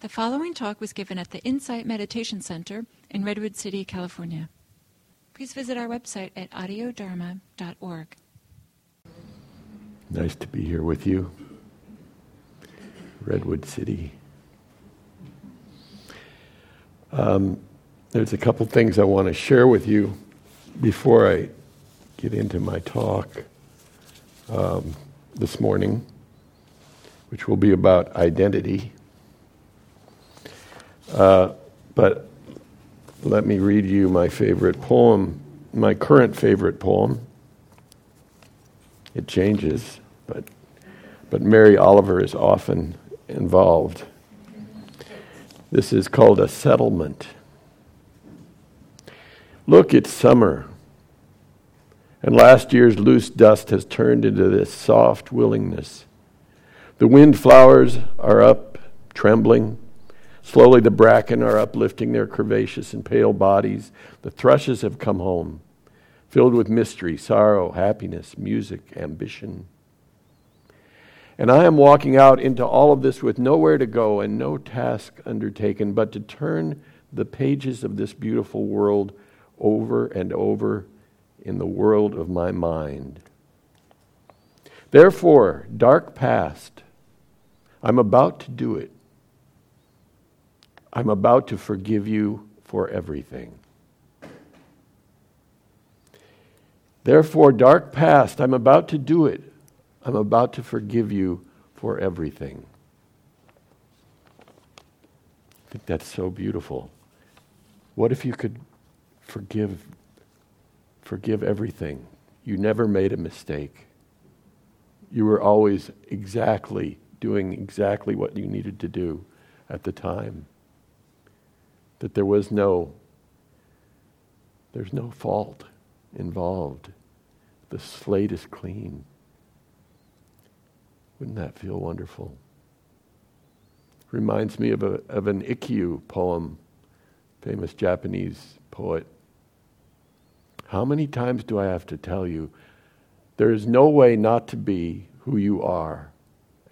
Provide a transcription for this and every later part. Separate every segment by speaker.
Speaker 1: The following talk was given at the Insight Meditation Center in Redwood City, California. Please visit our website at audiodharma.org.
Speaker 2: Nice to be here with you. Redwood City. Um, there's a couple things I want to share with you before I get into my talk um, this morning, which will be about identity. Uh, but let me read you my favorite poem, my current favorite poem. It changes, but, but Mary Oliver is often involved. This is called a settlement. Look, it's summer, and last year's loose dust has turned into this soft willingness. The windflowers are up, trembling. Slowly, the bracken are uplifting their curvaceous and pale bodies. The thrushes have come home, filled with mystery, sorrow, happiness, music, ambition. And I am walking out into all of this with nowhere to go and no task undertaken but to turn the pages of this beautiful world over and over in the world of my mind. Therefore, dark past, I'm about to do it. I'm about to forgive you for everything. Therefore, dark past, I'm about to do it. I'm about to forgive you for everything. I think that's so beautiful. What if you could forgive forgive everything? You never made a mistake. You were always exactly doing exactly what you needed to do at the time that there was no there's no fault involved. The slate is clean. Wouldn't that feel wonderful? Reminds me of, a, of an Ikkyu poem, famous Japanese poet. How many times do I have to tell you there is no way not to be who you are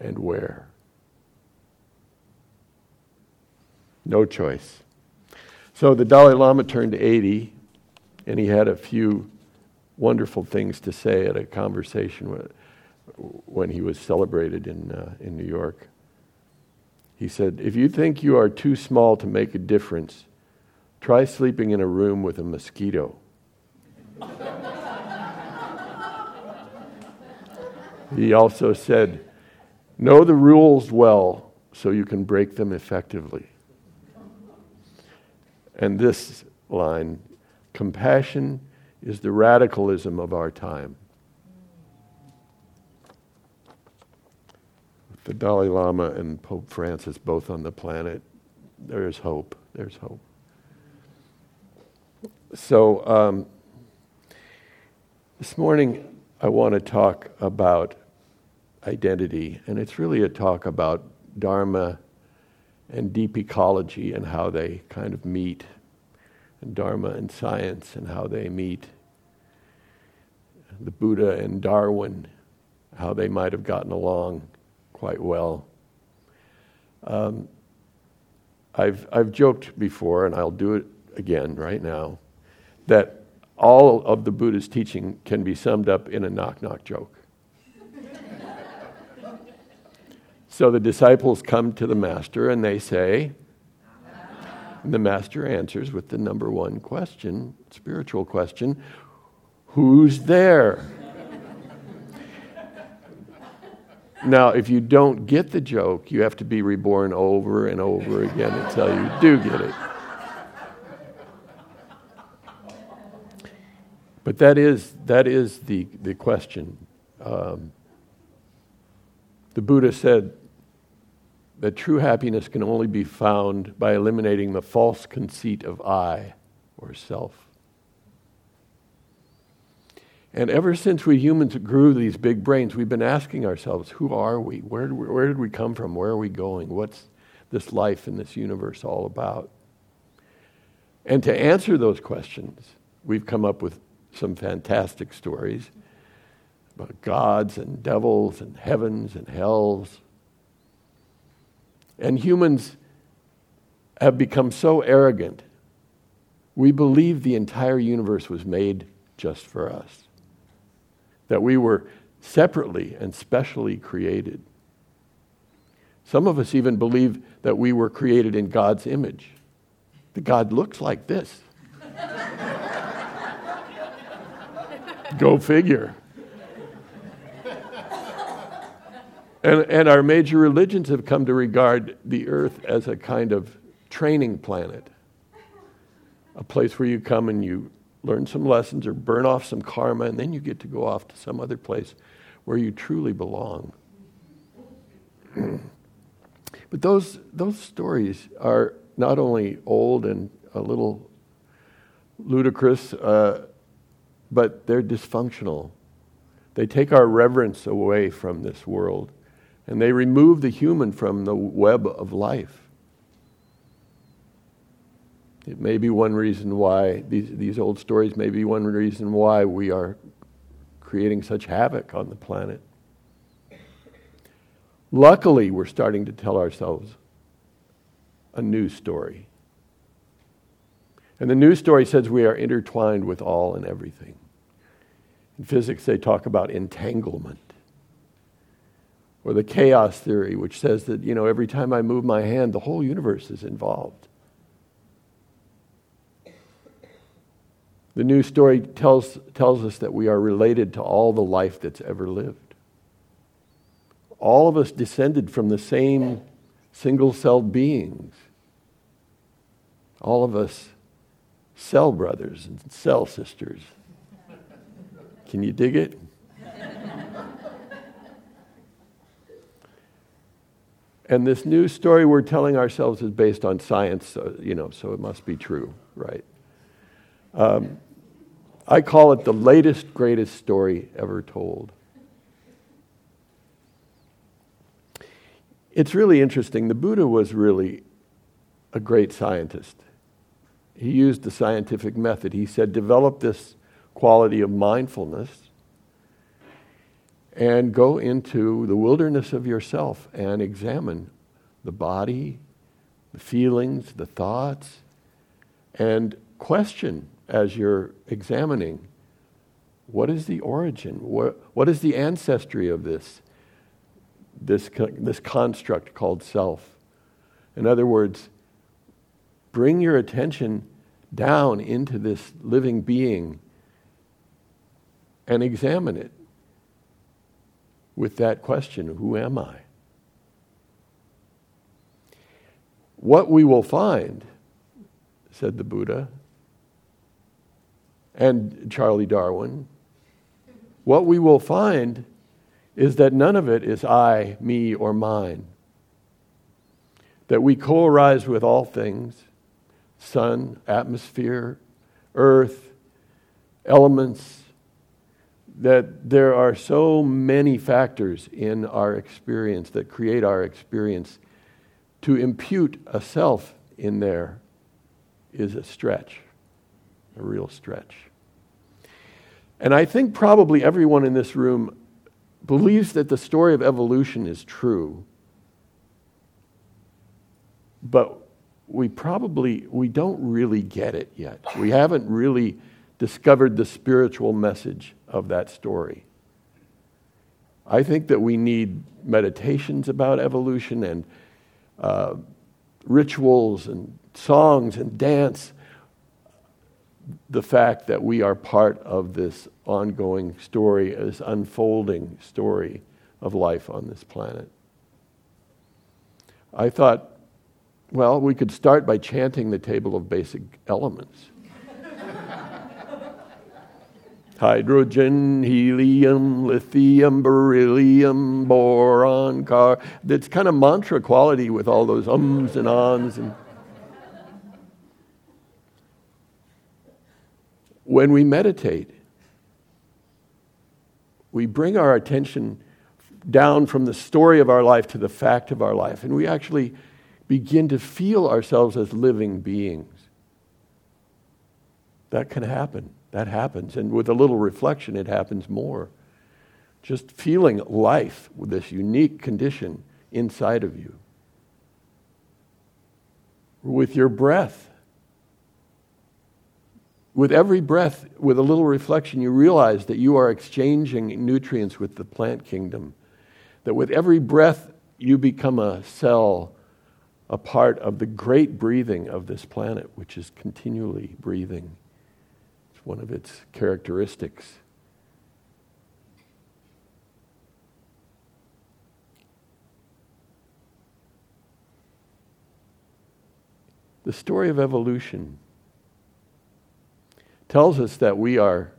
Speaker 2: and where? No choice. So the Dalai Lama turned 80, and he had a few wonderful things to say at a conversation with, when he was celebrated in, uh, in New York. He said, If you think you are too small to make a difference, try sleeping in a room with a mosquito. he also said, Know the rules well so you can break them effectively. And this line compassion is the radicalism of our time. With the Dalai Lama and Pope Francis both on the planet, there is hope. There's hope. So, um, this morning I want to talk about identity, and it's really a talk about Dharma and deep ecology and how they kind of meet, and Dharma and science and how they meet, the Buddha and Darwin, how they might have gotten along quite well. Um, I've, I've joked before, and I'll do it again right now, that all of the Buddha's teaching can be summed up in a knock knock joke. So the disciples come to the master and they say, and the master answers with the number one question, spiritual question Who's there? now, if you don't get the joke, you have to be reborn over and over again until you do get it. But that is, that is the, the question. Um, the Buddha said, that true happiness can only be found by eliminating the false conceit of I or self. And ever since we humans grew these big brains, we've been asking ourselves, who are we? Where, where did we come from? Where are we going? What's this life in this universe all about? And to answer those questions, we've come up with some fantastic stories about gods and devils and heavens and hells and humans have become so arrogant. We believe the entire universe was made just for us, that we were separately and specially created. Some of us even believe that we were created in God's image. That God looks like this. Go figure. And, and our major religions have come to regard the earth as a kind of training planet, a place where you come and you learn some lessons or burn off some karma, and then you get to go off to some other place where you truly belong. but those, those stories are not only old and a little ludicrous, uh, but they're dysfunctional. They take our reverence away from this world, and they remove the human from the web of life. It may be one reason why these, these old stories may be one reason why we are creating such havoc on the planet. Luckily, we're starting to tell ourselves a new story. And the new story says we are intertwined with all and everything. In physics, they talk about entanglement. Or the chaos theory, which says that, you know, every time I move my hand, the whole universe is involved. The new story tells, tells us that we are related to all the life that's ever lived. All of us descended from the same single celled beings. All of us cell brothers and cell sisters. Can you dig it? And this new story we're telling ourselves is based on science, you know, so it must be true, right? Um, I call it the latest, greatest story ever told. It's really interesting. The Buddha was really a great scientist. He used the scientific method. He said, develop this quality of mindfulness and go into the wilderness of yourself and examine the body, the feelings, the thoughts, and question as you're examining what is the origin? What, what is the ancestry of this, this, this construct called self? In other words, bring your attention down into this living being and examine it with that question Who am I? What we will find, said the Buddha, and Charlie Darwin, what we will find is that none of it is I, me, or mine. That we co arise with all things sun, atmosphere, earth, elements, that there are so many factors in our experience that create our experience. To impute a self in there is a stretch, a real stretch. And I think probably everyone in this room believes that the story of evolution is true. But we probably we don't really get it yet. We haven't really discovered the spiritual message of that story. I think that we need meditations about evolution and uh, rituals and songs and dance the fact that we are part of this ongoing story, this unfolding story of life on this planet. I thought, well, we could start by chanting the table of basic elements. Hydrogen, helium, lithium, beryllium, boron, car. That's kind of mantra quality with all those ums and ons and When we meditate, we bring our attention down from the story of our life to the fact of our life, and we actually begin to feel ourselves as living beings. That can happen. That happens. And with a little reflection, it happens more. Just feeling life with this unique condition inside of you. with your breath. With every breath, with a little reflection, you realize that you are exchanging nutrients with the plant kingdom. That with every breath, you become a cell, a part of the great breathing of this planet, which is continually breathing. One of its characteristics. The story of evolution tells us that we are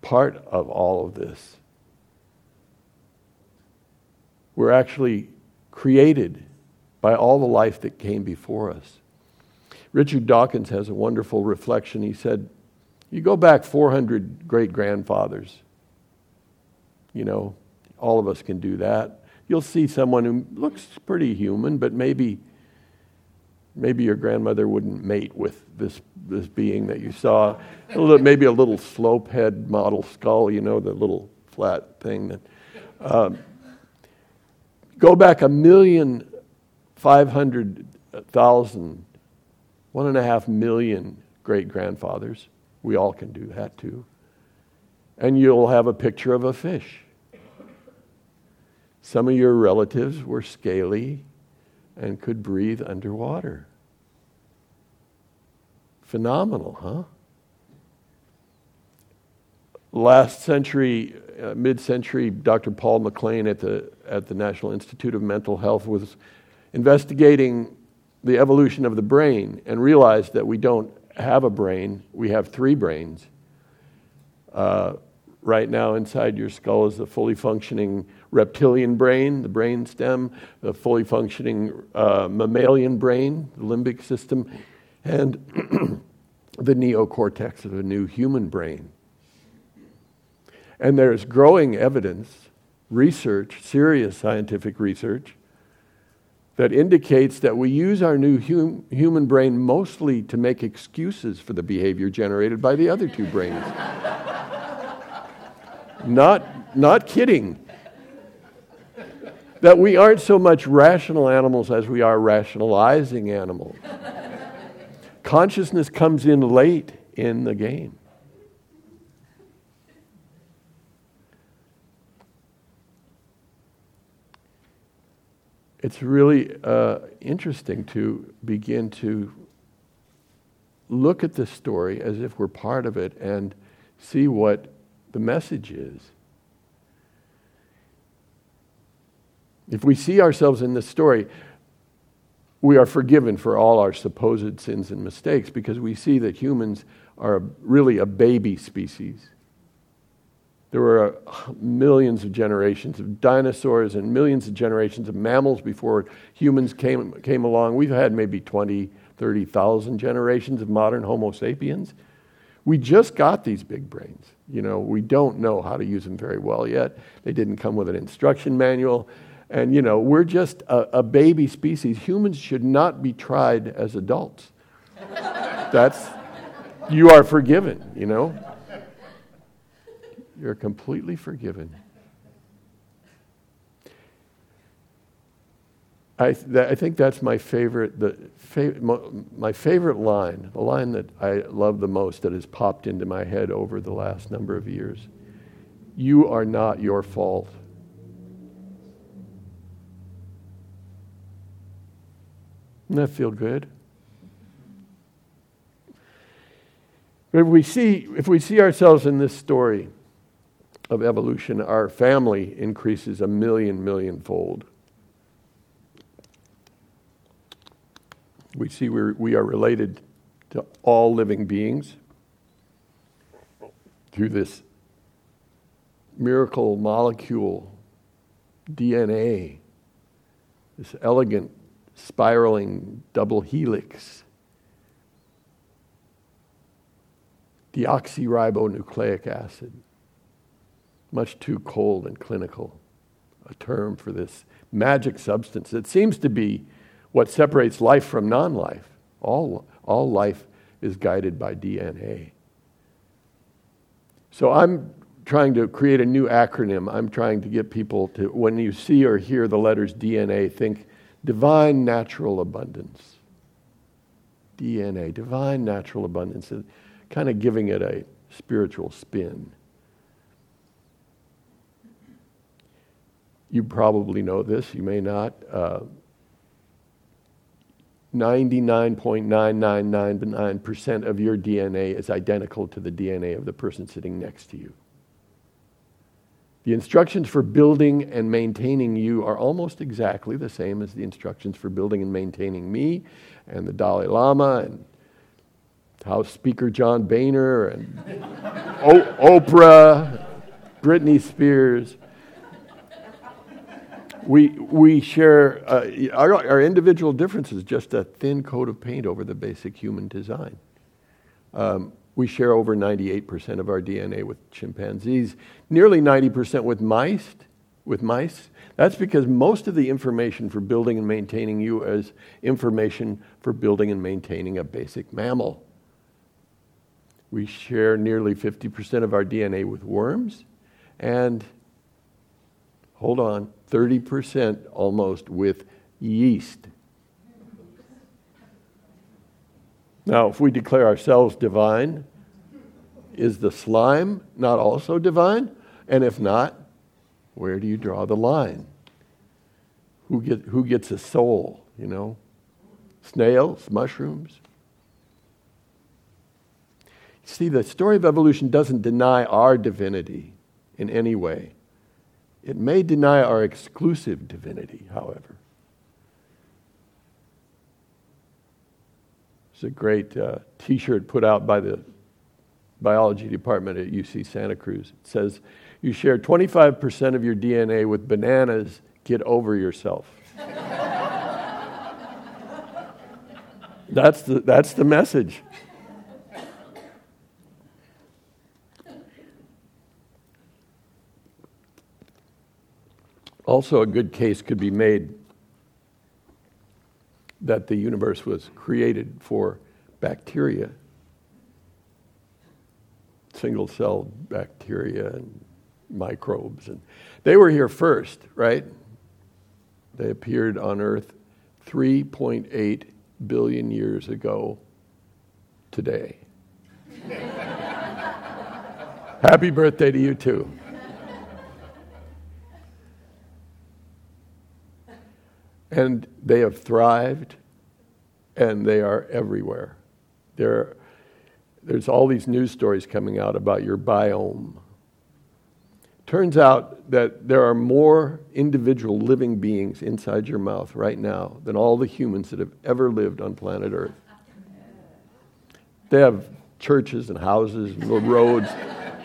Speaker 2: part of all of this. We're actually created by all the life that came before us. Richard Dawkins has a wonderful reflection. He said, You go back 400 great grandfathers. You know, all of us can do that. You'll see someone who looks pretty human, but maybe maybe your grandmother wouldn't mate with this, this being that you saw. A little, maybe a little slope head model skull, you know, the little flat thing. That, um, go back a million five hundred thousand, one and a half million great grandfathers. We all can do that too. And you'll have a picture of a fish. Some of your relatives were scaly and could breathe underwater. Phenomenal, huh? Last century, uh, mid century, Dr. Paul MacLean at the, at the National Institute of Mental Health was investigating the evolution of the brain and realized that we don't have a brain, we have three brains. Uh, right now, inside your skull is a fully functioning reptilian brain, the brain stem, the fully functioning uh, mammalian brain, the limbic system, and the neocortex of a new human brain. And there's growing evidence, research, serious scientific research, that indicates that we use our new hum- human brain mostly to make excuses for the behavior generated by the other two brains. not, not kidding that we aren't so much rational animals as we are rationalizing animals. Consciousness comes in late in the game. It's really uh, interesting to begin to look at this story as if we're part of it and see what the message is. If we see ourselves in this story, we are forgiven for all our supposed sins and mistakes because we see that humans are really a baby species. There were uh, millions of generations of dinosaurs and millions of generations of mammals before humans came, came along. We've had maybe 20, 30,000 generations of modern Homo sapiens. We just got these big brains. You know, we don't know how to use them very well yet. They didn't come with an instruction manual. And, you know, we're just a, a baby species. Humans should not be tried as adults. That's, you are forgiven, you know? You're completely forgiven. I, th- I think that's my favorite, the fa- my favorite line, the line that I love the most that has popped into my head over the last number of years. You are not your fault. Doesn't that feel good? But if we see, if we see ourselves in this story of evolution, our family increases a million, million fold. We see we're, we are related to all living beings through this miracle molecule, DNA, this elegant spiraling double helix, deoxyribonucleic acid, much too cold and clinical, a term for this magic substance that seems to be what separates life from non life. All, all life is guided by DNA. So I'm trying to create a new acronym. I'm trying to get people to, when you see or hear the letters DNA, think divine natural abundance. DNA, divine natural abundance, and kind of giving it a spiritual spin. You probably know this, you may not. Uh, 99.9999% of your DNA is identical to the DNA of the person sitting next to you. The instructions for building and maintaining you are almost exactly the same as the instructions for building and maintaining me and the Dalai Lama and House Speaker John Boehner and o- Oprah, Britney Spears. We, we share uh, our, our individual differences, just a thin coat of paint over the basic human design. Um, we share over 98% of our DNA with chimpanzees, nearly 90% with mice. With mice, that's because most of the information for building and maintaining you is information for building and maintaining a basic mammal. We share nearly 50% of our DNA with worms, and hold on, 30% almost with yeast. Now, if we declare ourselves divine, is the slime not also divine? And if not, where do you draw the line? Who, get, who gets a soul, you know? Snails, mushrooms? See, the story of evolution doesn't deny our divinity in any way. It may deny our exclusive divinity, however. It's a great uh, t shirt put out by the biology department at UC Santa Cruz. It says, You share 25% of your DNA with bananas, get over yourself. that's, the, that's the message. Also, a good case could be made that the universe was created for bacteria, single celled bacteria and microbes. And they were here first, right? They appeared on Earth 3.8 billion years ago today. Happy birthday to you, too. And they have thrived and they are everywhere. There, there's all these news stories coming out about your biome. Turns out that there are more individual living beings inside your mouth right now than all the humans that have ever lived on planet Earth. They have churches and houses and roads,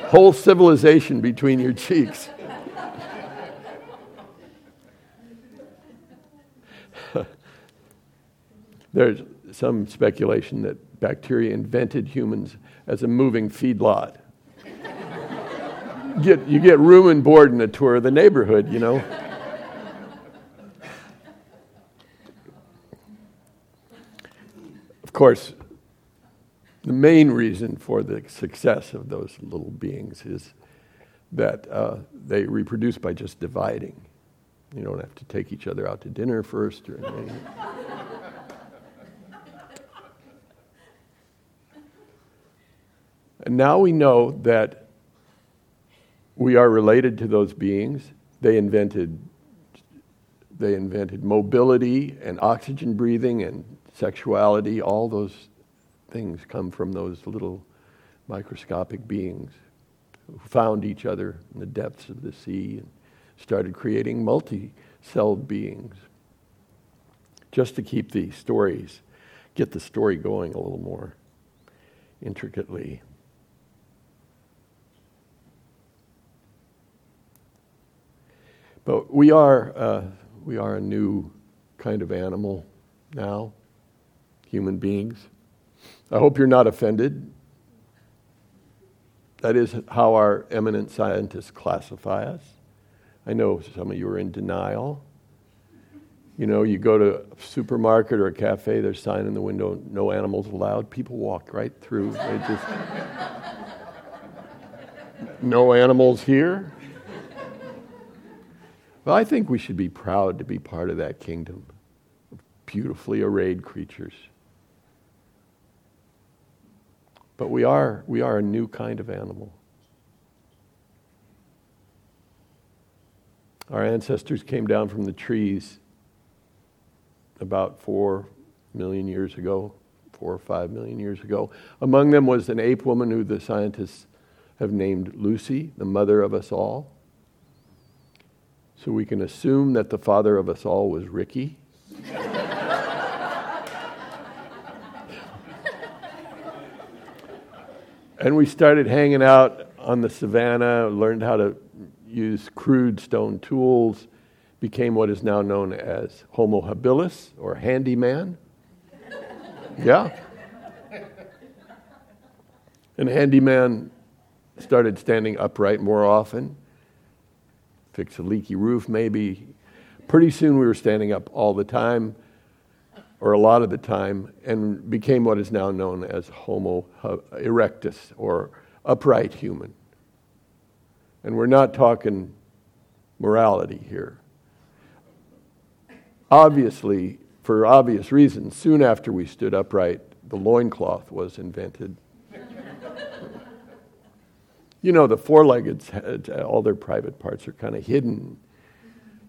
Speaker 2: whole civilization between your cheeks. There's some speculation that bacteria invented humans as a moving feedlot. get, you get room and board in a tour of the neighborhood, you know. of course, the main reason for the success of those little beings is that uh, they reproduce by just dividing. You don't have to take each other out to dinner first or anything. And now we know that we are related to those beings. They invented, they invented mobility and oxygen breathing and sexuality. All those things come from those little microscopic beings who found each other in the depths of the sea and started creating multi celled beings just to keep the stories, get the story going a little more intricately. But we are, uh, we are a new kind of animal now, human beings. I hope you're not offended. That is how our eminent scientists classify us. I know some of you are in denial. You know, you go to a supermarket or a cafe, there's a sign in the window, no animals allowed. People walk right through. They just, no animals here. Well, I think we should be proud to be part of that kingdom of beautifully arrayed creatures. But we are, we are a new kind of animal. Our ancestors came down from the trees about four million years ago, four or five million years ago. Among them was an ape woman who the scientists have named Lucy, the mother of us all. So we can assume that the father of us all was Ricky. and we started hanging out on the savannah, learned how to use crude stone tools, became what is now known as Homo habilis or handyman. yeah. And handyman started standing upright more often, fix a leaky roof maybe. Pretty soon we were standing up all the time, or a lot of the time, and became what is now known as Homo erectus or upright human. And we're not talking morality here. Obviously, for obvious reasons, soon after we stood upright, the loincloth was invented. You know, the four leggeds, all their private parts are kind of hidden.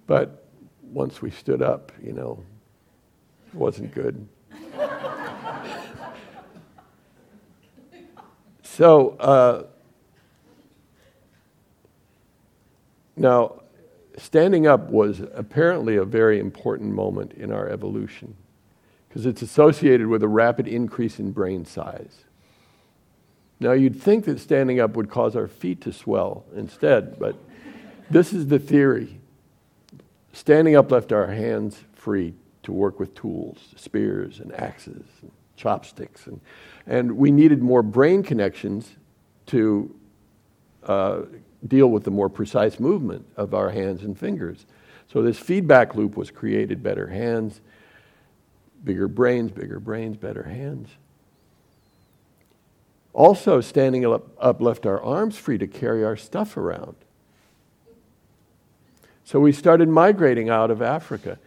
Speaker 2: But once we stood up, you know, it wasn't good. so, uh, Now, standing up was apparently a very important moment in our evolution because it's associated with a rapid increase in brain size. Now, you'd think that standing up would cause our feet to swell instead, but this is the theory. Standing up left our hands free to work with tools, spears and axes, and chopsticks, and, and we needed more brain connections to uh, deal with the more precise movement of our hands and fingers. So this feedback loop was created better hands, bigger brains, bigger brains, better hands. Also, standing up, up left our arms free to carry our stuff around. So we started migrating out of Africa.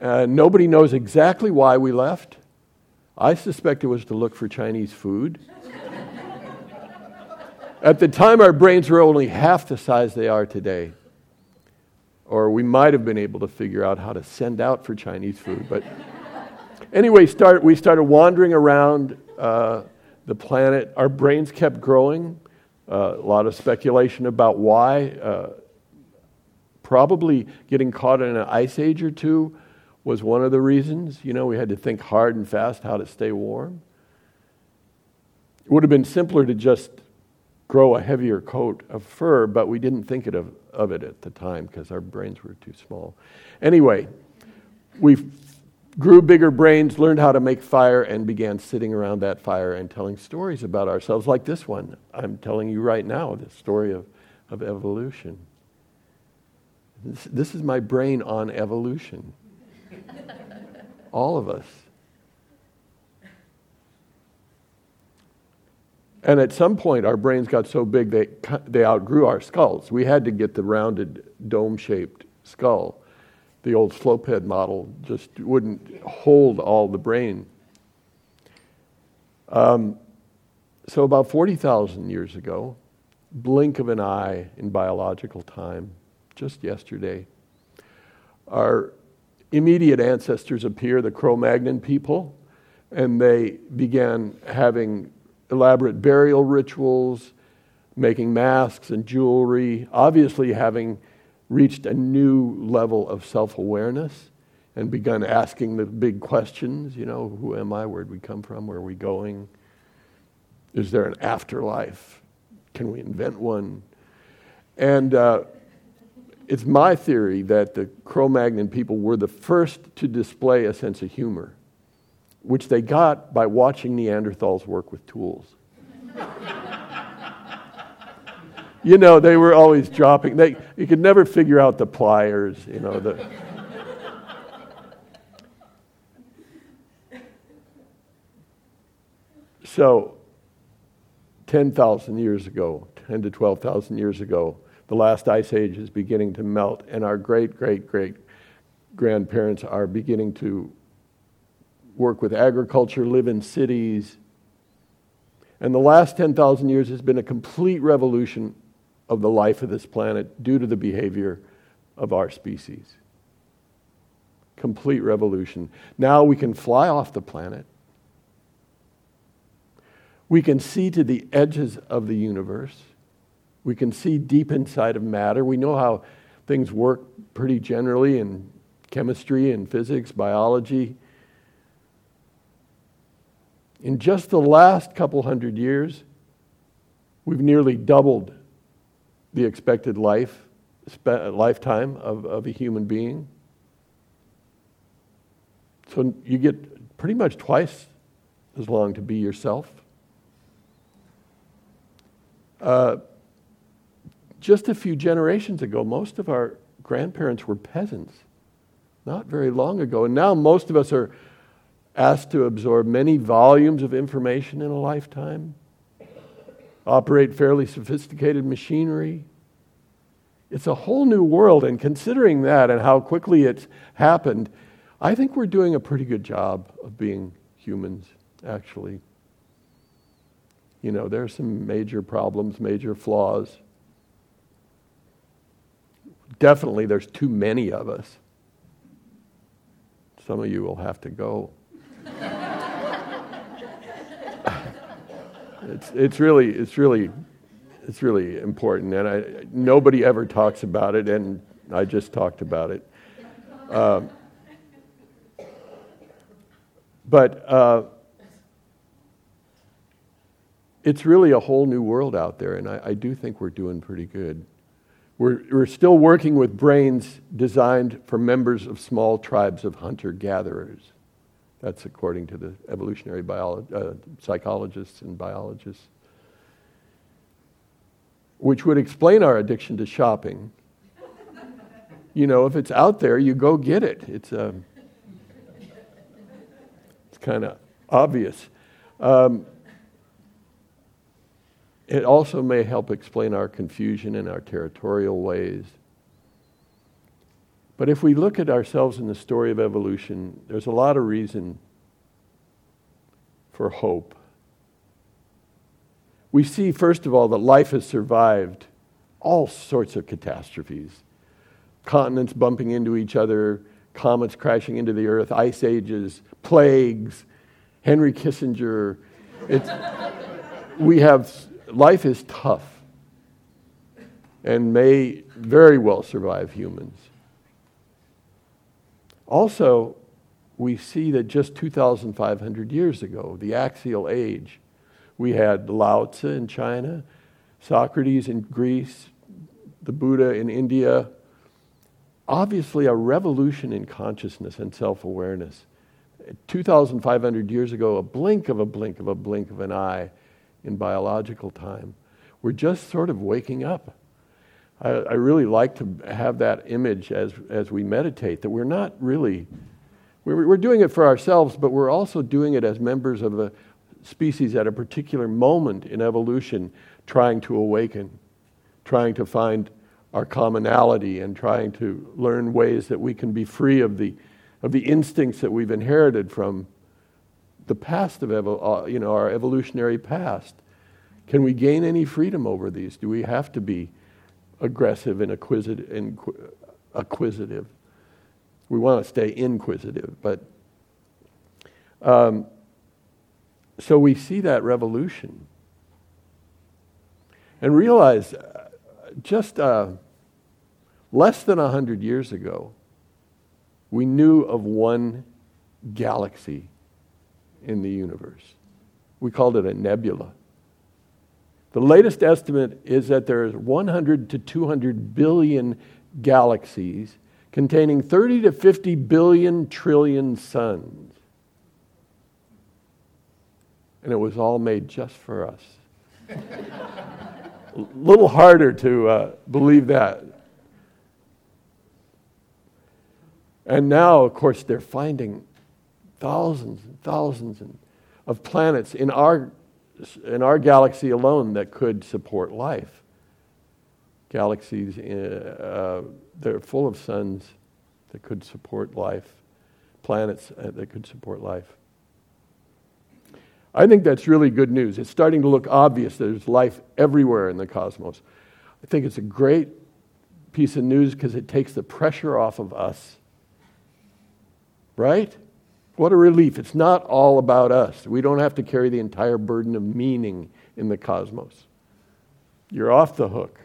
Speaker 2: Uh, nobody knows exactly why we left. I suspect it was to look for Chinese food. At the time, our brains were only half the size they are today. Or we might have been able to figure out how to send out for Chinese food. But anyway, start, we started wandering around uh, the planet. Our brains kept growing. Uh, a lot of speculation about why. Uh, probably getting caught in an ice age or two was one of the reasons. You know, we had to think hard and fast how to stay warm. It would have been simpler to just grow a heavier coat of fur, but we didn't think of, of it at the time because our brains were too small. Anyway, we grew bigger brains, learned how to make fire, and began sitting around that fire and telling stories about ourselves, like this one I'm telling you right now the story of, of evolution. This, this is my brain on evolution. All of us. And at some point, our brains got so big they, they outgrew our skulls. We had to get the rounded, dome shaped skull. The old slope head model just wouldn't hold all the brain. Um, so, about 40,000 years ago, blink of an eye in biological time, just yesterday, our immediate ancestors appear, the Cro Magnon people, and they began having elaborate burial rituals, making masks and jewelry, obviously having reached a new level of self awareness and begun asking the big questions you know, who am I? Where'd we come from? Where are we going? Is there an afterlife? Can we invent one? And uh, it's my theory that the Cro Magnon people were the first to display a sense of humor which they got by watching Neanderthals work with tools. you know, they were always dropping. They, you could never figure out the pliers, you know. The, so, 10,000 years ago, 10 to 12,000 years ago, the last ice age is beginning to melt, and our great, great, great grandparents are beginning to work with agriculture, live in cities. And the last 10,000 years has been a complete revolution of the life of this planet due to the behavior of our species. Complete revolution. Now we can fly off the planet. We can see to the edges of the universe. We can see deep inside of matter. We know how things work pretty generally in chemistry and physics, biology. In just the last couple hundred years, we've nearly doubled the expected life lifetime of, of a human being. So you get pretty much twice as long to be yourself. Uh, just a few generations ago, most of our grandparents were peasants, not very long ago. And now most of us are asked to absorb many volumes of information in a lifetime, operate fairly sophisticated machinery. It's a whole new world, and considering that and how quickly it's happened, I think we're doing a pretty good job of being humans, actually. You know, there are some major problems, major flaws. Definitely, there's too many of us. Some of you will have to go. It's, it's really, it's really, it's really important, and I, nobody ever talks about it, and I just talked about it. Um, but uh, it's really a whole new world out there, and I, I do think we're doing pretty good. We're, we're still working with brains designed for members of small tribes of hunter gatherers. That's according to the evolutionary uh, psychologists and biologists. Which would explain our addiction to shopping. you know, if it's out there, you go get it. It's, uh, it's kind of obvious. Um, it also may help explain our confusion and our territorial ways. But if we look at ourselves in the story of evolution, there's a lot of reason for hope. We see, first of all, that life has survived all sorts of catastrophes continents bumping into each other, comets crashing into the earth, ice ages, plagues, Henry Kissinger. We have, life is tough and may very well survive humans. Also, we see that just 2,500 years ago, the axial age, we had Lao Tzu in China, Socrates in Greece, the Buddha in India. Obviously, a revolution in consciousness and self awareness. 2,500 years ago, a blink of a blink of a blink of an eye in biological time. We're just sort of waking up. I, I really like to have that image as, as we meditate, that we're not really, we're, we're doing it for ourselves, but we're also doing it as members of a species at a particular moment in evolution, trying to awaken, trying to find our commonality and trying to learn ways that we can be free of the, of the instincts that we've inherited from the past of evo- uh, you know, our evolutionary past. Can we gain any freedom over these? Do we have to be aggressive and acquisitive. acquisitive. We want to stay inquisitive, but um, so we see that revolution and realize uh, just uh, less than 100 years ago, we knew of one galaxy in the universe. We called it a nebula. The latest estimate is that there is 100 to 200 billion galaxies containing 30 to 50 billion trillion suns. And it was all made just for us. A little harder to uh, believe that. And now, of course, they're finding thousands and thousands of planets in our in our galaxy alone that could support life. Galaxies, uh, they're full of suns that could support life, planets uh, that could support life. I think that's really good news. It's starting to look obvious there's life everywhere in the cosmos. I think it's a great piece of news because it takes the pressure off of us. Right? What a relief. It's not all about us. We don't have to carry the entire burden of meaning in the cosmos. You're off the hook.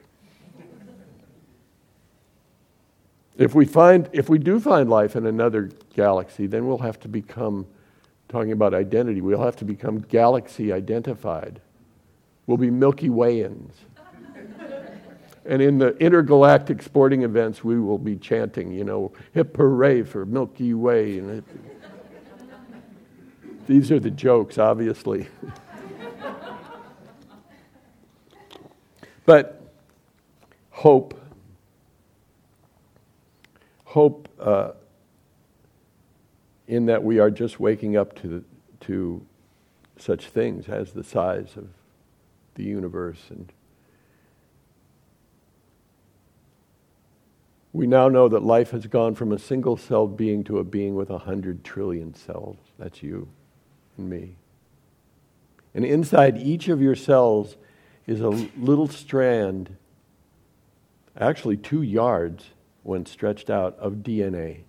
Speaker 2: If we find if we do find life in another galaxy, then we'll have to become talking about identity, we'll have to become galaxy identified. We'll be Milky Wayans. and in the intergalactic sporting events, we will be chanting, you know, hip hooray for Milky Way. And these are the jokes, obviously. but hope, hope. Uh, in that we are just waking up to, to such things as the size of the universe. And we now know that life has gone from a single celled being to a being with a hundred trillion cells. That's you me. And inside each of your cells is a little strand, actually two yards when stretched out, of DNA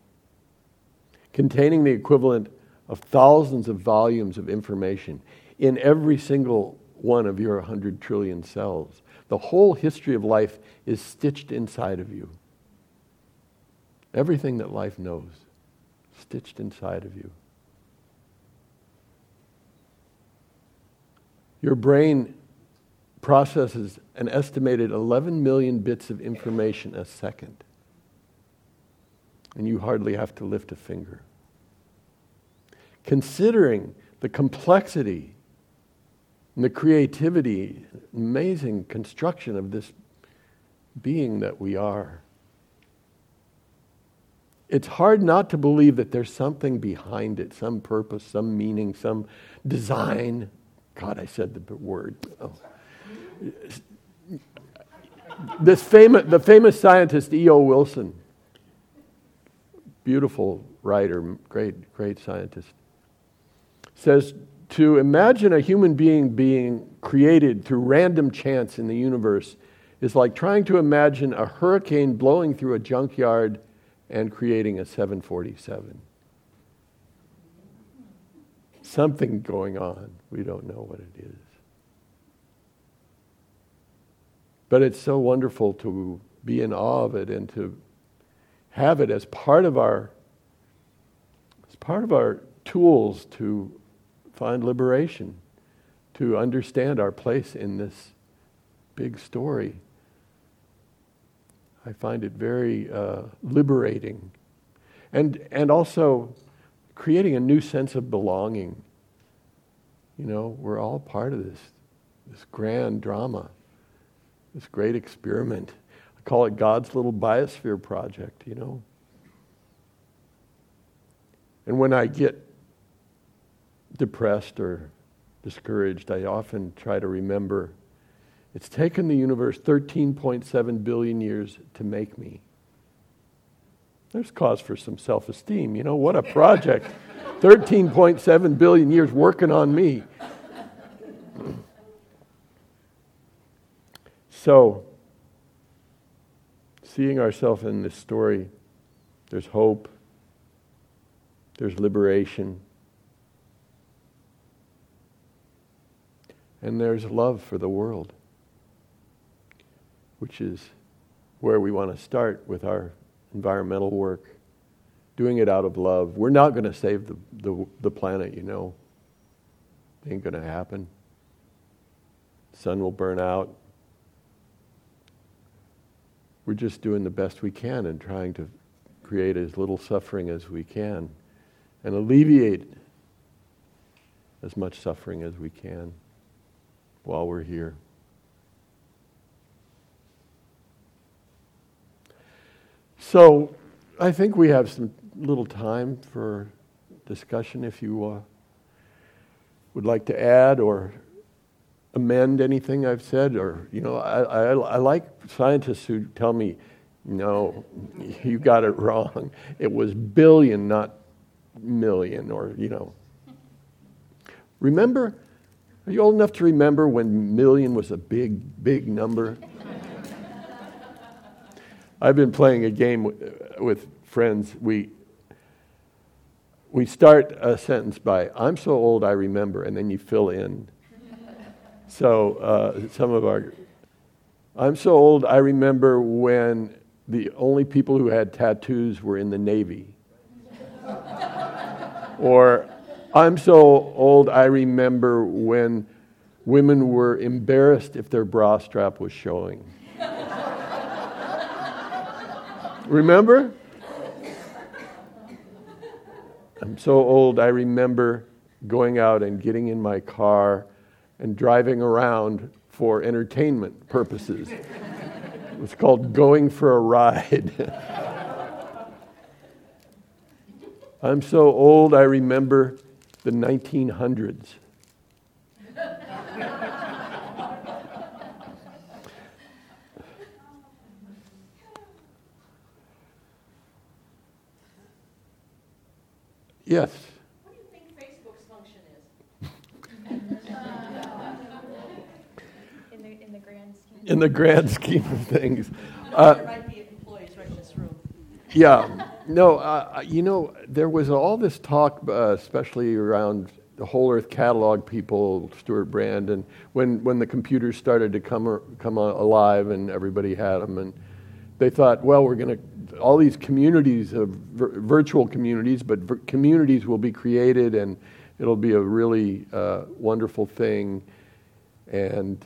Speaker 2: containing the equivalent of thousands of volumes of information in every single one of your 100 trillion cells. The whole history of life is stitched inside of you. Everything that life knows, stitched inside of you. Your brain processes an estimated 11 million bits of information a second. And you hardly have to lift a finger considering the complexity and the creativity, amazing construction of this being that we are. It's hard not to believe that there's something behind it, some purpose, some meaning, some design. God, I said the word. Oh. This famous, the famous scientist E.O. Wilson, beautiful writer, great, great scientist says to imagine a human being being created through random chance in the universe is like trying to imagine a hurricane blowing through a junkyard and creating a 747. Something going on. We don't know what it is. But it's so wonderful to be in awe of it and to have it as part of our as part of our tools to find liberation, to understand our place in this big story. I find it very uh, liberating. And, and also creating a new sense of belonging. You know, we're all part of this, this grand drama, this great experiment. I call it God's little biosphere project, you know. And when I get depressed or discouraged, I often try to remember it's taken the universe 13.7 billion years to make me. There's cause for some self esteem. You know, what a project. 13.7 billion years working on me. So, seeing ourselves in this story, there's hope, there's liberation. And there's love for the world, which is where we want to start with our environmental work, doing it out of love. We're not going to save the, the, the planet, you know. It ain't going to happen. sun will burn out. We're just doing the best we can and trying to create as little suffering as we can and alleviate as much suffering as we can while we're here. So I think we have some little time for discussion if you uh, would like to add or amend anything I've said. Or, you know, I, I, I like scientists who tell me, no, you got it wrong. It was billion, not million, or, you know. Remember Are you old enough to remember when million was a big, big number? I've been playing a game with, with friends. We, we start a sentence by, I'm so old I remember, and then you fill in. So uh, some of our, I'm so old I remember when the only people who had tattoos were in the Navy. or I'm so old I remember when women were embarrassed if their bra strap was showing. Remember? I'm so old I remember going out and getting in my car and driving around for entertainment purposes. it was called going for a ride. I'm so old I remember the 1900s. Yes.
Speaker 3: What do you think Facebook's function is?
Speaker 4: In the, in the grand scheme?
Speaker 2: In the grand scheme of things.
Speaker 3: Uh, there might be employees right in this room.
Speaker 2: Yeah. No, uh, you know, there was all this talk, uh, especially around the Whole Earth Catalog people, Stewart Brand, and when, when the computers started to come, come alive and everybody had them, and they thought, well, we're going to, all these communities of vir- virtual communities, but vir- communities will be created and it'll be a really uh, wonderful thing. And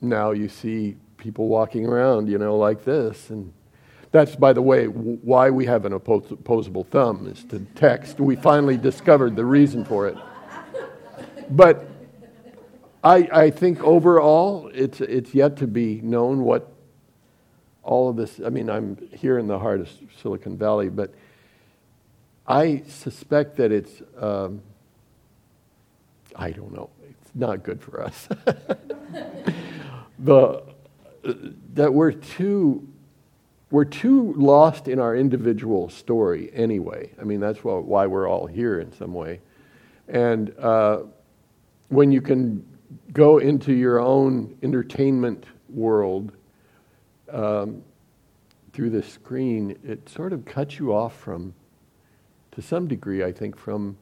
Speaker 2: now you see people walking around, you know, like this, and that's, by the way, why we have an opposable thumb is to text. We finally discovered the reason for it. But I, I think overall, it's, it's yet to be known what all of this. I mean, I'm here in the heart of Silicon Valley, but I suspect that it's, um, I don't know, it's not good for us. the, that we're too we're too lost in our individual story anyway. I mean, that's why we're all here in some way. And uh, when you can go into your own entertainment world um, through the screen, it sort of cuts you off from, to some degree, I think, from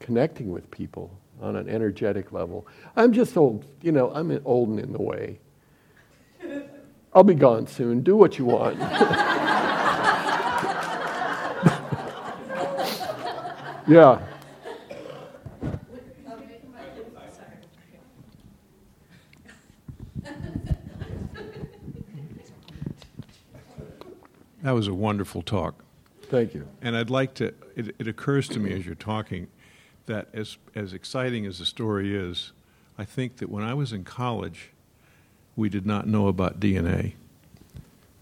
Speaker 2: connecting with people on an energetic level. I'm just old, you know, I'm old and in the way. I'll be gone soon. Do what you want. yeah.
Speaker 5: That was a wonderful talk.
Speaker 2: Thank you.
Speaker 5: And I'd like to, it, it, occurs to me as you're talking that as, as exciting as the story is, I think that when I was in college, we did not know about DNA.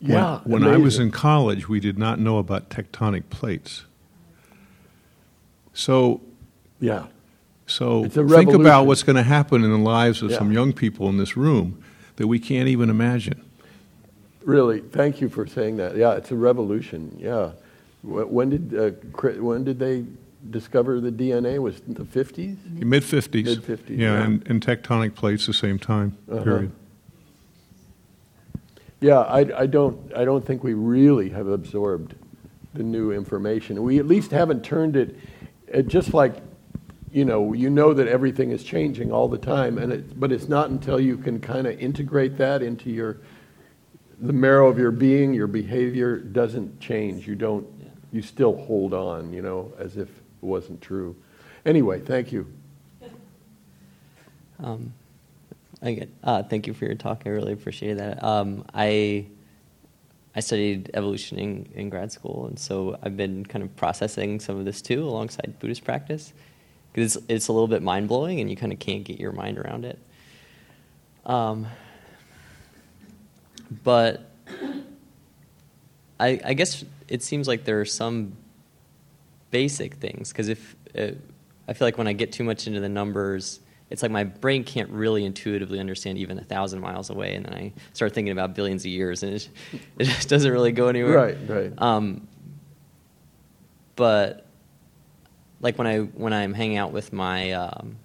Speaker 2: Yeah.
Speaker 5: When, when I was in college, we did not know about tectonic plates. So,
Speaker 2: yeah.
Speaker 5: So think about what's going to happen in the lives of yeah. some young people in this room that we can't even imagine.
Speaker 2: Really, thank you for saying that. Yeah, it's a revolution. Yeah. When did uh, when did they discover the DNA? Was it the fifties?
Speaker 5: Mid fifties.
Speaker 2: Mid fifties.
Speaker 5: Yeah, yeah. And, and, tectonic plates the same time. Uh-huh. Period.
Speaker 2: Yeah, I, I, don't, I don't think we really have absorbed the new information. We at least haven't turned it, it just like, you know, you know that everything is changing all the time, and it, but it's not until you can kind of integrate that into your, the marrow of your being, your behavior doesn't change. You don't, you still hold on, you know, as if it wasn't true. Anyway, thank you.
Speaker 6: Um, Again, uh, thank you for your talk. I really appreciate that. Um, I I studied evolution in, in, grad school, and so I've been kind of processing some of this too alongside Buddhist practice because it's, it's, a little bit mind blowing, and you kind of can't get your mind around it. Um, but I, I, guess it seems like there are some basic things because if uh, I feel like when I get too much into the numbers it's like my brain can't really intuitively understand even a thousand miles away, and then I start thinking about billions of years, and it, it just doesn't really go anywhere.
Speaker 2: Right, right.
Speaker 6: Um, but like when I when I'm hanging out with my um,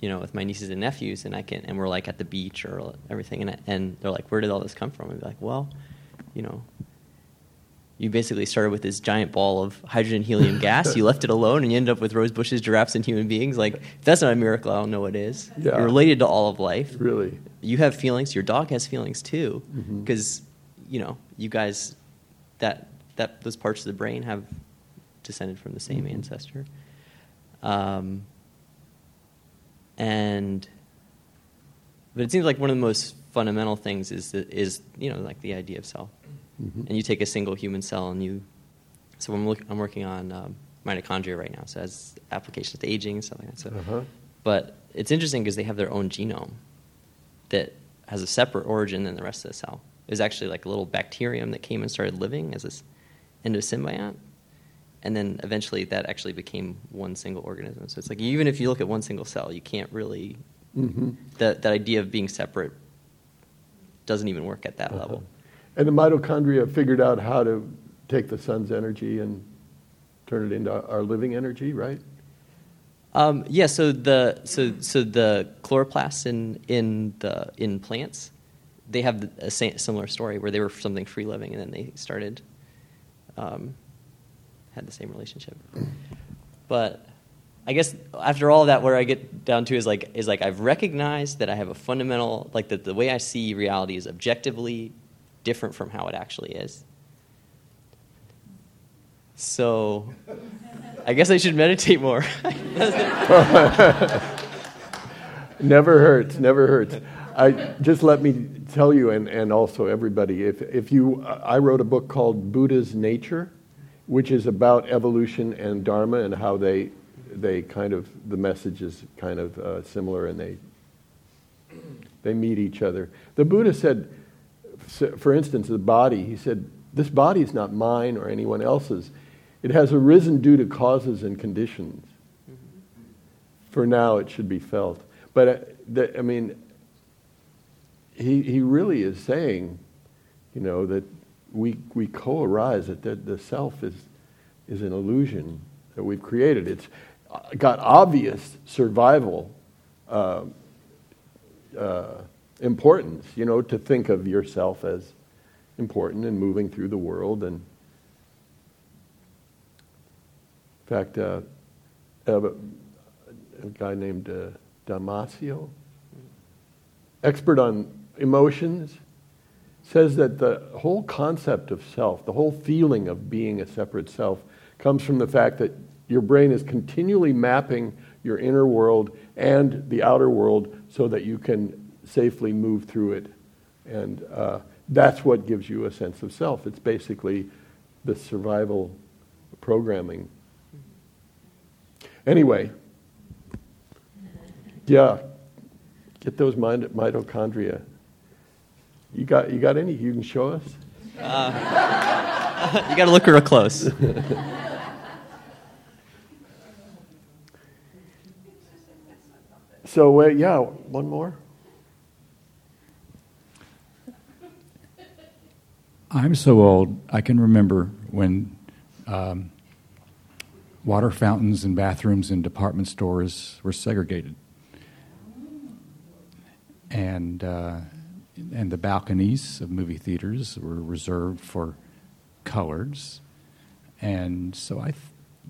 Speaker 6: you know, with my nieces and nephews, and I can, and we're like at the beach or everything, and I, and they're like, "Where did all this come from?" And be like, "Well, you know, you basically started with this giant ball of hydrogen helium gas. You left it alone, and you ended up with rose bushes, giraffes, and human beings. Like, if that's not a miracle, I don't know what is.
Speaker 2: Yeah.
Speaker 6: You're related to all of life.
Speaker 2: Really?
Speaker 6: You have feelings. Your dog has feelings too, because you know you guys that that those parts of the brain have descended from the same
Speaker 2: Mhm.
Speaker 6: ancestor. Um, and but it seems like one of the most fundamental things is the, is you know like the idea of self
Speaker 2: Mhm.
Speaker 6: and you take a single human cell and you so i'm, look, I'm working on um, mitochondria right now so as applications to aging and stuff like that so
Speaker 2: Uh-huh.
Speaker 6: but it's interesting because they have their own genome that has a separate origin than the rest of the cell it was actually like a little bacterium that came and started living as this endosymbiont and then eventually that actually became one single organism so it's like even if you look at one single cell you can't really
Speaker 2: Mhm.
Speaker 6: that, that idea of being separate doesn't even work at that
Speaker 2: Uh-huh.
Speaker 6: level
Speaker 2: And the mitochondria figured out how to take the sun's energy and turn it into our living energy, right?
Speaker 6: Um, yeah, so the so so the chloroplasts in in the in plants, they have a similar story where they were something free living and then they started um, had the same relationship. But I guess after all that, where I get down to is like is like I've recognized that I have a fundamental like that the way I see reality is objectively different from how it actually is. So I guess I should meditate more.
Speaker 2: Never hurts, never hurts. I, just let me tell you, and, and also everybody, if, if you, I wrote a book called Buddha's Nature, which is about evolution and Dharma and how they, they kind of, the message is kind of uh, similar and they, they meet each other. The Buddha said, for instance, the body, he said, this body is not mine or anyone else's. It has arisen due to causes and conditions. For now, it should be felt. But, uh, the, I mean, he, he really is saying, you know, that we, we co-arise, that the, the self is, is an illusion that we've created. It's got obvious survival uh, uh, importance, you know, to think of yourself as important and moving through the world. And in fact, uh, a, a guy named uh, Damasio, expert on emotions, says that the whole concept of self, the whole feeling of being a separate self, comes from the fact that your brain is continually mapping your inner world and the outer world so that you can safely move through it. And uh, that's what gives you a sense of self. It's basically the survival programming. Anyway, yeah, get those mind- mitochondria. You got, you got any you can show us?
Speaker 6: Uh, you got to look real close.
Speaker 2: So, uh, yeah, one more.
Speaker 7: I'm so old, I can remember when um, water fountains and bathrooms in department stores were segregated. And, uh, and the balconies of movie theaters were reserved for coloreds. And so I, th-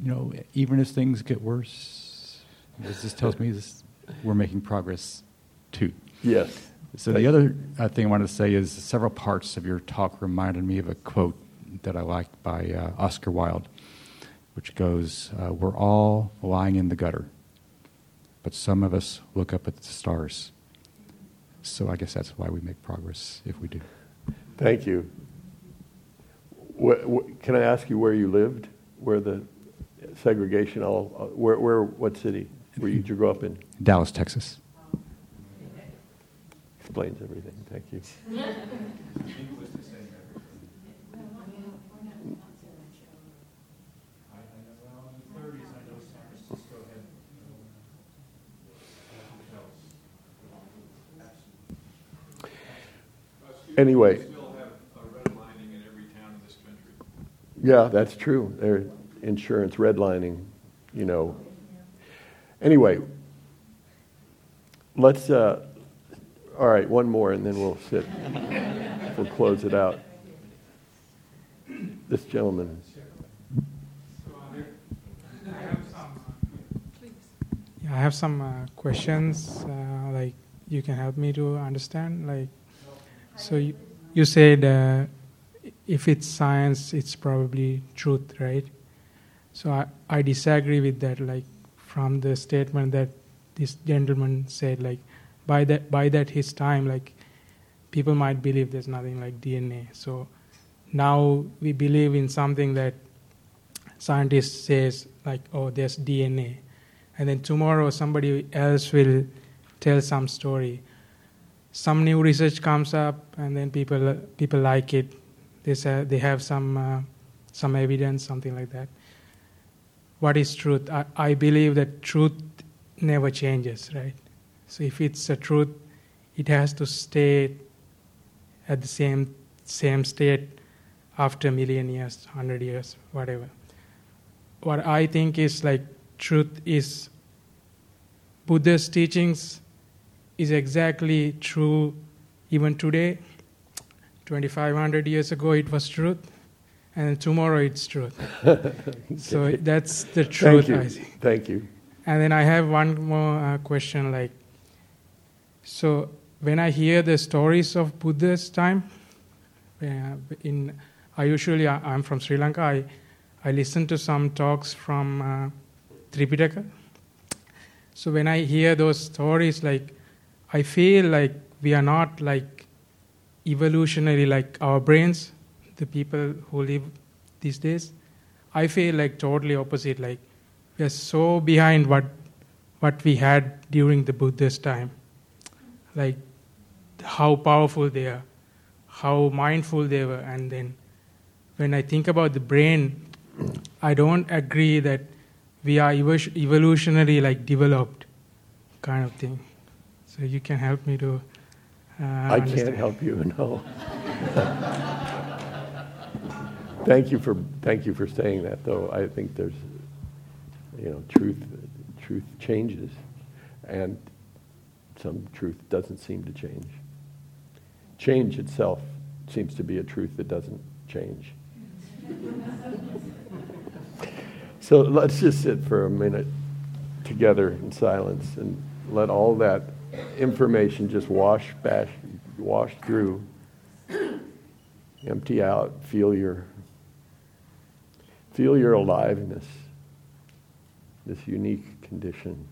Speaker 7: you know, even as things get worse, this just tells me this, we're making progress too.
Speaker 2: Yes.
Speaker 7: So the other uh, thing I wanted to say is several parts of your talk reminded me of a quote that I like by uh, Oscar Wilde, which goes, uh, "We're all lying in the gutter, but some of us look up at the stars." So I guess that's why we make progress if we do.
Speaker 2: Thank you. Wh- wh- can I ask you where you lived? Where the segregation all? Uh, where, where? What city? Where you, did you grow up in?
Speaker 7: Dallas, Texas.
Speaker 2: Explains everything. Thank you. Anyway.
Speaker 5: still have a redlining in every town in this country.
Speaker 2: Yeah, that's true. Their insurance redlining, you know. Anyway, let's, uh, all right, one more and then we'll sit. we'll close it out. This gentleman.
Speaker 8: Yeah, I have some uh, questions. Uh, like you can help me to understand. Like, so you, you said if it's science, it's probably truth, right? So I, I disagree with that. Like from the statement that this gentleman said, like by that by that his time, like people might believe there's nothing like DNA. So now we believe in something that scientists says like, oh, there's DNA and then tomorrow somebody else will tell some story some new research comes up and then people people like it. They say they have some uh, some evidence something like that. What is truth? I, I believe that truth never changes right? So if it's a truth it has to stay at the same same state after a million years 100 years whatever. What i think is like truth is Buddha's teachings is exactly true even today. 2500 years ago it was truth, and tomorrow it's truth. so that's the truth,
Speaker 2: Thank you.
Speaker 8: I think.
Speaker 2: Thank you.
Speaker 8: And then I have one more uh, question like, so when I hear the stories of Buddha's time, uh, in I usually I, I'm from Sri Lanka. I I listen to some talks from uh, Tripitaka. So when I hear those stories, like I feel like we are not like evolutionary like our brains, the people who live these days. I feel like totally opposite. Like we are so behind what what we had during the Buddha's time. Like how powerful they are, how mindful they were, and then when I think about the brain, I don't agree that we are evo- evolutionary like developed kind of thing. So you can help me to. Uh,
Speaker 2: I
Speaker 8: understand.
Speaker 2: can't help you, no. thank you for thank you for saying that, though. I think there's, you know, truth truth changes, and some truth doesn't seem to change. Change itself seems to be a truth that doesn't change. so let's just sit for a minute together in silence and let all that information just wash bash, wash through, empty out, feel your feel your aliveness, this unique condition,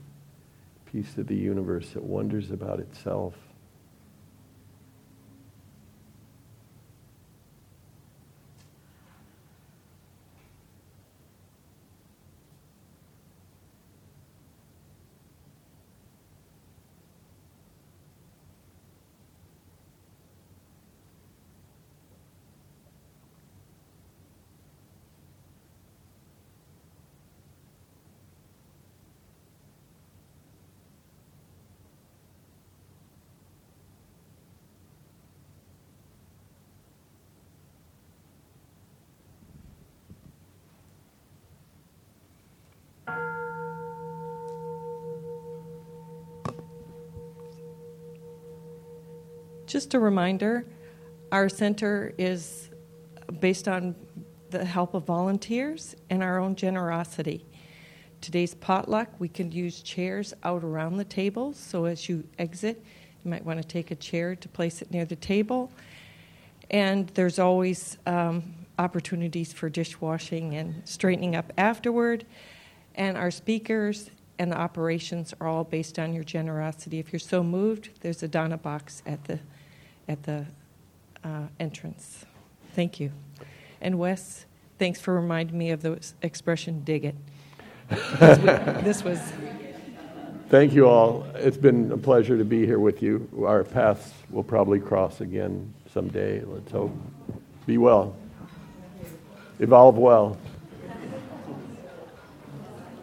Speaker 2: piece of the universe that wonders about itself.
Speaker 3: Just a reminder, our center is based on the help of volunteers and our own generosity. Today's potluck, we can use chairs out around the table, so as you exit, you might want to take a chair to place it near the table. And there's always um, opportunities for dishwashing and straightening up afterward. And our speakers and the operations are all based on your generosity. If you're so moved, there's a dana box at the at the uh, entrance. Thank you. And Wes, thanks for reminding me of the expression "dig it." this was-
Speaker 2: Thank you all. It's been a pleasure to be here with you. Our paths will probably cross again someday. Let's hope. Be well. Evolve well.